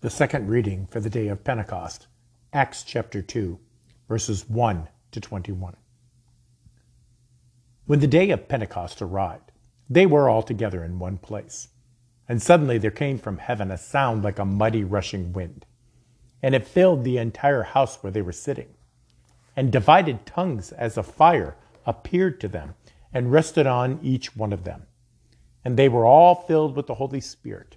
The second reading for the day of Pentecost, Acts chapter 2, verses 1 to 21. When the day of Pentecost arrived, they were all together in one place. And suddenly there came from heaven a sound like a mighty rushing wind, and it filled the entire house where they were sitting. And divided tongues as of fire appeared to them and rested on each one of them. And they were all filled with the Holy Spirit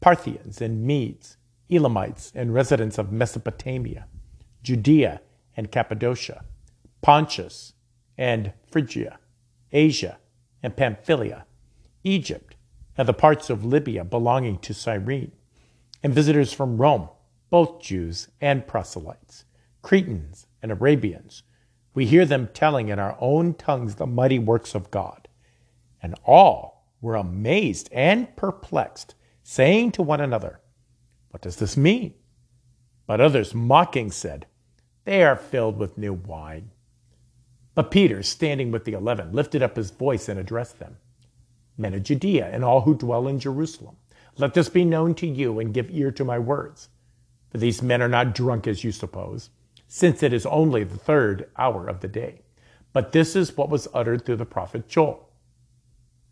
Parthians and Medes, Elamites and residents of Mesopotamia, Judea and Cappadocia, Pontus and Phrygia, Asia and Pamphylia, Egypt and the parts of Libya belonging to Cyrene, and visitors from Rome, both Jews and proselytes, Cretans and Arabians. We hear them telling in our own tongues the mighty works of God. And all were amazed and perplexed saying to one another, What does this mean? But others, mocking, said, They are filled with new wine. But Peter, standing with the eleven, lifted up his voice and addressed them Men of Judea and all who dwell in Jerusalem, let this be known to you and give ear to my words. For these men are not drunk as you suppose, since it is only the third hour of the day. But this is what was uttered through the prophet Joel.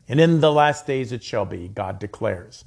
And in the last days it shall be, God declares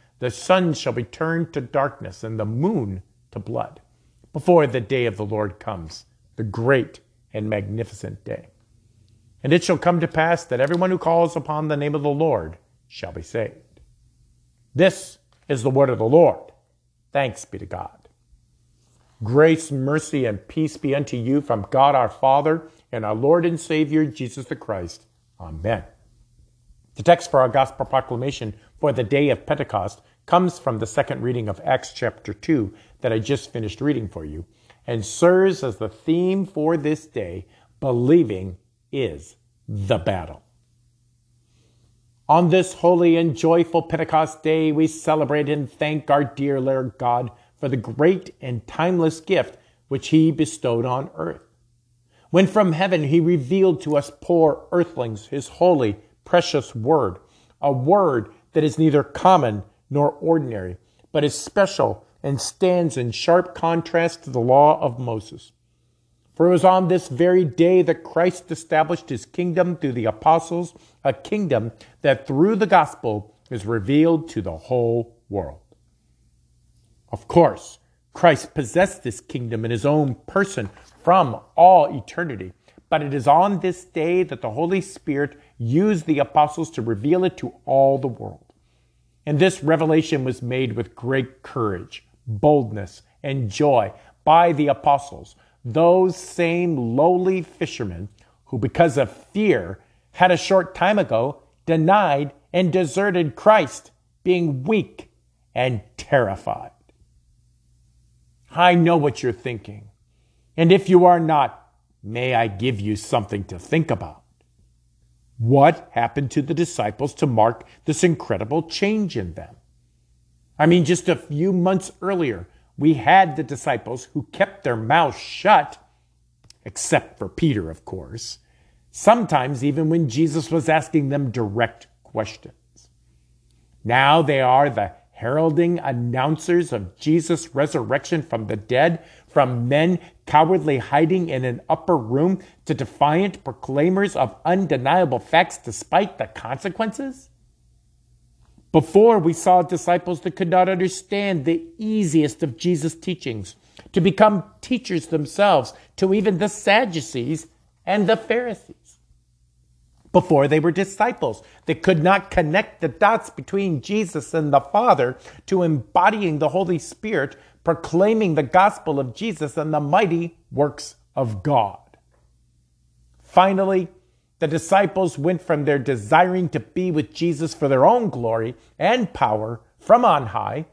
The sun shall be turned to darkness and the moon to blood before the day of the Lord comes, the great and magnificent day. And it shall come to pass that everyone who calls upon the name of the Lord shall be saved. This is the word of the Lord. Thanks be to God. Grace, mercy, and peace be unto you from God our Father and our Lord and Savior Jesus the Christ. Amen. The text for our gospel proclamation for the day of Pentecost comes from the second reading of Acts chapter 2 that I just finished reading for you and serves as the theme for this day believing is the battle. On this holy and joyful Pentecost day, we celebrate and thank our dear Lord God for the great and timeless gift which He bestowed on earth. When from heaven He revealed to us poor earthlings His holy, precious word, a word that is neither common nor ordinary, but is special and stands in sharp contrast to the law of Moses. For it was on this very day that Christ established his kingdom through the apostles, a kingdom that through the gospel is revealed to the whole world. Of course, Christ possessed this kingdom in his own person from all eternity, but it is on this day that the Holy Spirit used the apostles to reveal it to all the world. And this revelation was made with great courage, boldness, and joy by the apostles, those same lowly fishermen who, because of fear, had a short time ago denied and deserted Christ, being weak and terrified. I know what you're thinking. And if you are not, may I give you something to think about. What happened to the disciples to mark this incredible change in them? I mean, just a few months earlier, we had the disciples who kept their mouths shut, except for Peter, of course, sometimes even when Jesus was asking them direct questions. Now they are the heralding announcers of Jesus' resurrection from the dead, from men cowardly hiding in an upper room to defiant proclaimers of undeniable facts despite the consequences? Before, we saw disciples that could not understand the easiest of Jesus' teachings, to become teachers themselves to even the Sadducees and the Pharisees. Before, they were disciples They could not connect the dots between Jesus and the Father to embodying the Holy Spirit, proclaiming the gospel of Jesus and the mighty works of God. Finally, the disciples went from their desiring to be with Jesus for their own glory and power from on high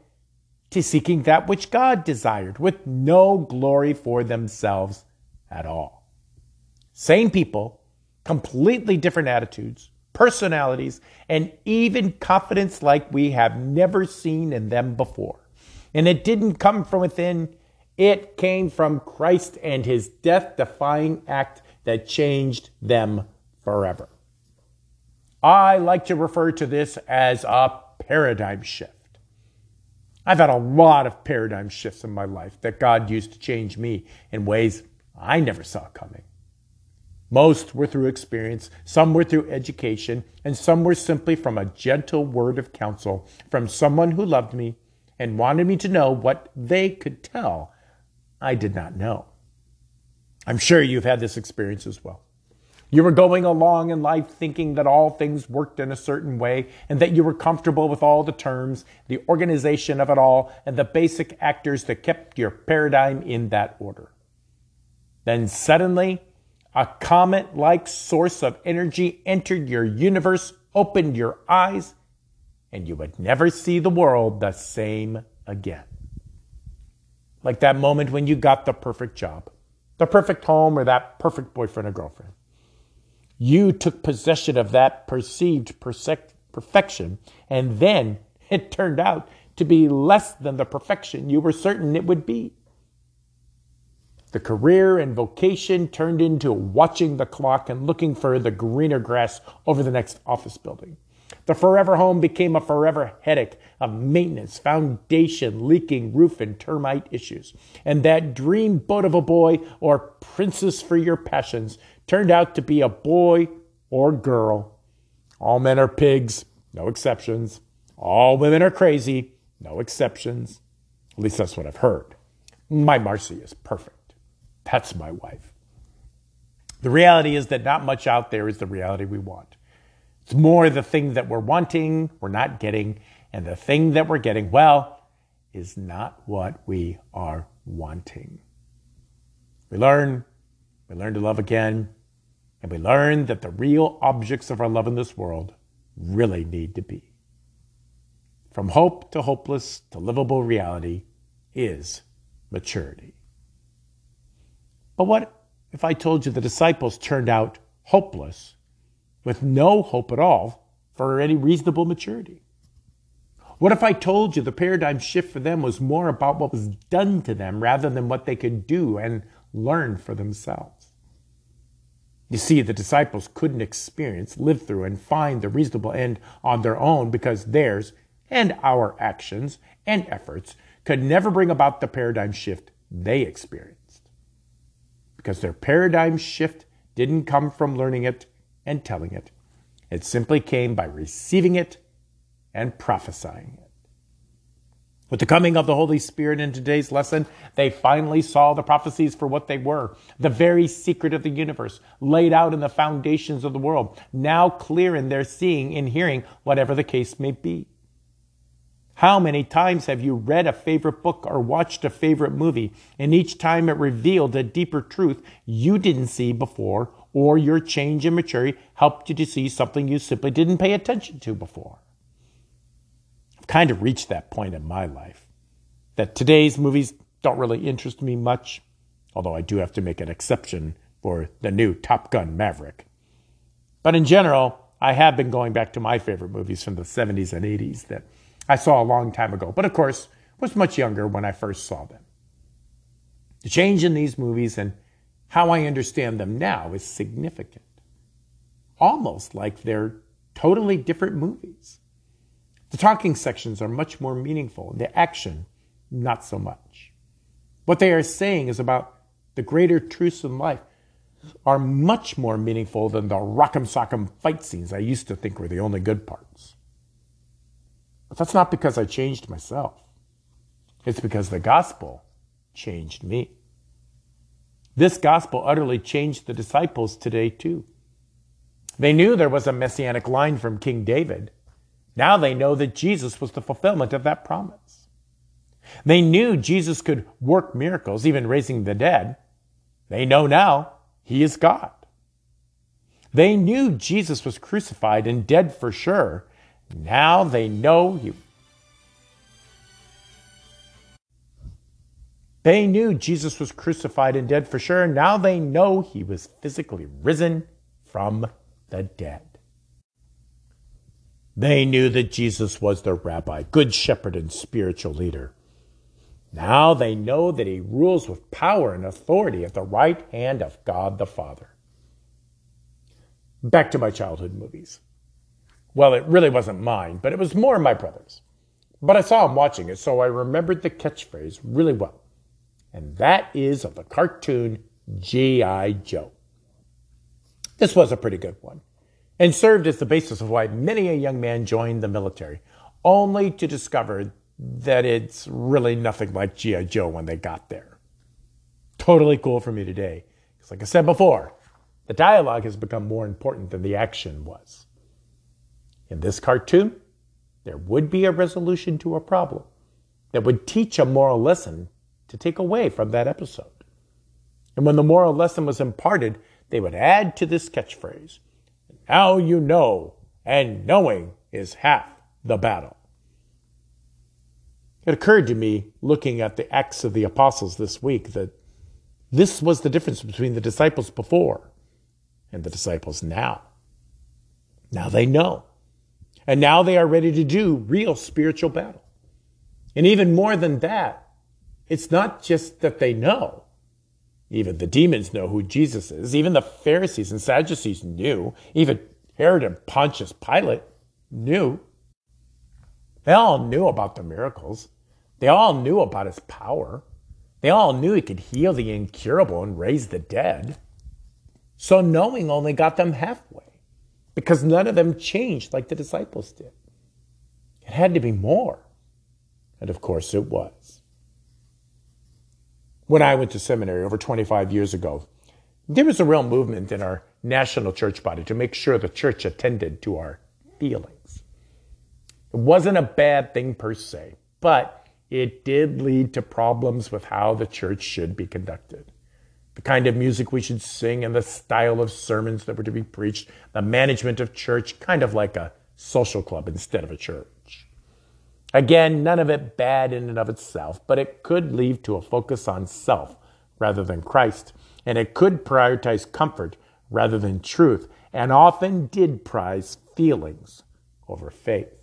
to seeking that which God desired with no glory for themselves at all. Same people, completely different attitudes, personalities, and even confidence like we have never seen in them before. And it didn't come from within, it came from Christ and his death defying act that changed them forever. I like to refer to this as a paradigm shift. I've had a lot of paradigm shifts in my life that God used to change me in ways I never saw coming. Most were through experience, some were through education, and some were simply from a gentle word of counsel from someone who loved me and wanted me to know what they could tell I did not know. I'm sure you've had this experience as well. You were going along in life thinking that all things worked in a certain way and that you were comfortable with all the terms, the organization of it all, and the basic actors that kept your paradigm in that order. Then suddenly, a comet like source of energy entered your universe, opened your eyes, and you would never see the world the same again. Like that moment when you got the perfect job, the perfect home, or that perfect boyfriend or girlfriend. You took possession of that perceived perfection, and then it turned out to be less than the perfection you were certain it would be. The career and vocation turned into watching the clock and looking for the greener grass over the next office building. The forever home became a forever headache of maintenance, foundation, leaking roof, and termite issues. And that dream boat of a boy or princess for your passions turned out to be a boy or girl. All men are pigs, no exceptions. All women are crazy, no exceptions. At least that's what I've heard. My Marcy is perfect. That's my wife. The reality is that not much out there is the reality we want. It's more the thing that we're wanting, we're not getting, and the thing that we're getting, well, is not what we are wanting. We learn, we learn to love again, and we learn that the real objects of our love in this world really need to be. From hope to hopeless to livable reality is maturity. But what if I told you the disciples turned out hopeless with no hope at all for any reasonable maturity? What if I told you the paradigm shift for them was more about what was done to them rather than what they could do and learn for themselves? You see, the disciples couldn't experience, live through, and find the reasonable end on their own because theirs and our actions and efforts could never bring about the paradigm shift they experienced. Because their paradigm shift didn't come from learning it and telling it, it simply came by receiving it and prophesying it. With the coming of the Holy Spirit in today's lesson, they finally saw the prophecies for what they were the very secret of the universe, laid out in the foundations of the world, now clear in their seeing and hearing, whatever the case may be. How many times have you read a favorite book or watched a favorite movie, and each time it revealed a deeper truth you didn't see before, or your change in maturity helped you to see something you simply didn't pay attention to before? I've kind of reached that point in my life that today's movies don't really interest me much, although I do have to make an exception for the new Top Gun Maverick. But in general, I have been going back to my favorite movies from the 70s and 80s that I saw a long time ago, but of course, was much younger when I first saw them. The change in these movies and how I understand them now is significant. Almost like they're totally different movies. The talking sections are much more meaningful, the action, not so much. What they are saying is about the greater truths in life are much more meaningful than the rock'em sock'em fight scenes I used to think were the only good parts. But that's not because I changed myself. It's because the gospel changed me. This gospel utterly changed the disciples today, too. They knew there was a messianic line from King David. Now they know that Jesus was the fulfillment of that promise. They knew Jesus could work miracles, even raising the dead. They know now he is God. They knew Jesus was crucified and dead for sure. Now they know you. They knew Jesus was crucified and dead for sure. Now they know he was physically risen from the dead. They knew that Jesus was their rabbi, good shepherd, and spiritual leader. Now they know that he rules with power and authority at the right hand of God the Father. Back to my childhood movies. Well, it really wasn't mine, but it was more my brother's. But I saw him watching it, so I remembered the catchphrase really well and that is of the cartoon G.I. Joe. This was a pretty good one and served as the basis of why many a young man joined the military, only to discover that it's really nothing like G.I. Joe when they got there. Totally cool for me today. Because, like I said before, the dialogue has become more important than the action was. In this cartoon, there would be a resolution to a problem that would teach a moral lesson to take away from that episode. And when the moral lesson was imparted, they would add to this catchphrase Now you know, and knowing is half the battle. It occurred to me, looking at the Acts of the Apostles this week, that this was the difference between the disciples before and the disciples now. Now they know. And now they are ready to do real spiritual battle. And even more than that, it's not just that they know. Even the demons know who Jesus is. Even the Pharisees and Sadducees knew. Even Herod and Pontius Pilate knew. They all knew about the miracles. They all knew about his power. They all knew he could heal the incurable and raise the dead. So knowing only got them halfway because none of them changed like the disciples did. It had to be more. And of course it was when I went to seminary over 25 years ago, there was a real movement in our national church body to make sure the church attended to our feelings. It wasn't a bad thing per se, but it did lead to problems with how the church should be conducted. The kind of music we should sing and the style of sermons that were to be preached, the management of church, kind of like a social club instead of a church. Again, none of it bad in and of itself, but it could lead to a focus on self rather than Christ. And it could prioritize comfort rather than truth, and often did prize feelings over faith.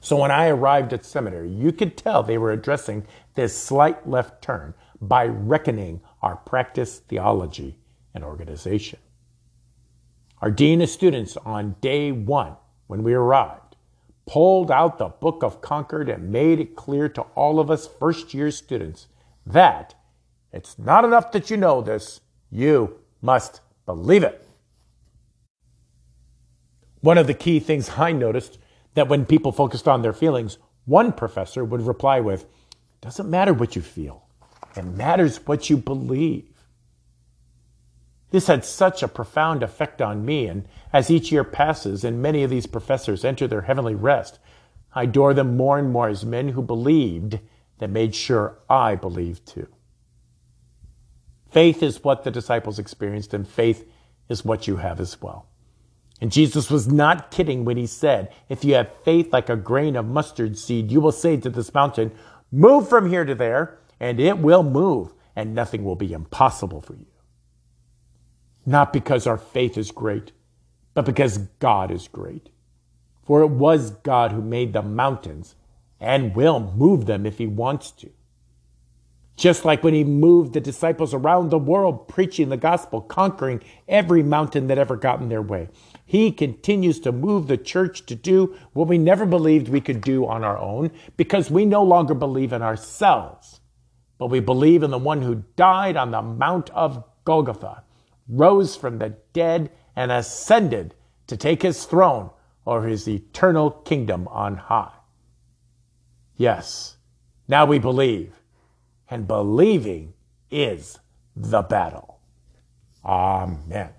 So when I arrived at seminary, you could tell they were addressing this slight left turn by reckoning our practice, theology, and organization. Our dean of students on day one, when we arrived, pulled out the Book of Concord and made it clear to all of us first year students that it's not enough that you know this, you must believe it. One of the key things I noticed that when people focused on their feelings, one professor would reply with, Doesn't matter what you feel, it matters what you believe. This had such a profound effect on me, and as each year passes and many of these professors enter their heavenly rest, I adore them more and more as men who believed that made sure I believed too. Faith is what the disciples experienced, and faith is what you have as well. And Jesus was not kidding when he said, If you have faith like a grain of mustard seed, you will say to this mountain, Move from here to there, and it will move, and nothing will be impossible for you not because our faith is great, but because God is great. For it was God who made the mountains and will move them if he wants to. Just like when he moved the disciples around the world preaching the gospel, conquering every mountain that ever got in their way. He continues to move the church to do what we never believed we could do on our own because we no longer believe in ourselves, but we believe in the one who died on the Mount of Golgotha rose from the dead, and ascended to take his throne or his eternal kingdom on high. Yes, now we believe, and believing is the battle. Amen.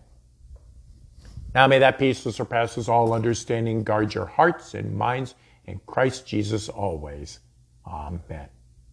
Now may that peace that surpasses all understanding guard your hearts and minds in Christ Jesus always. Amen.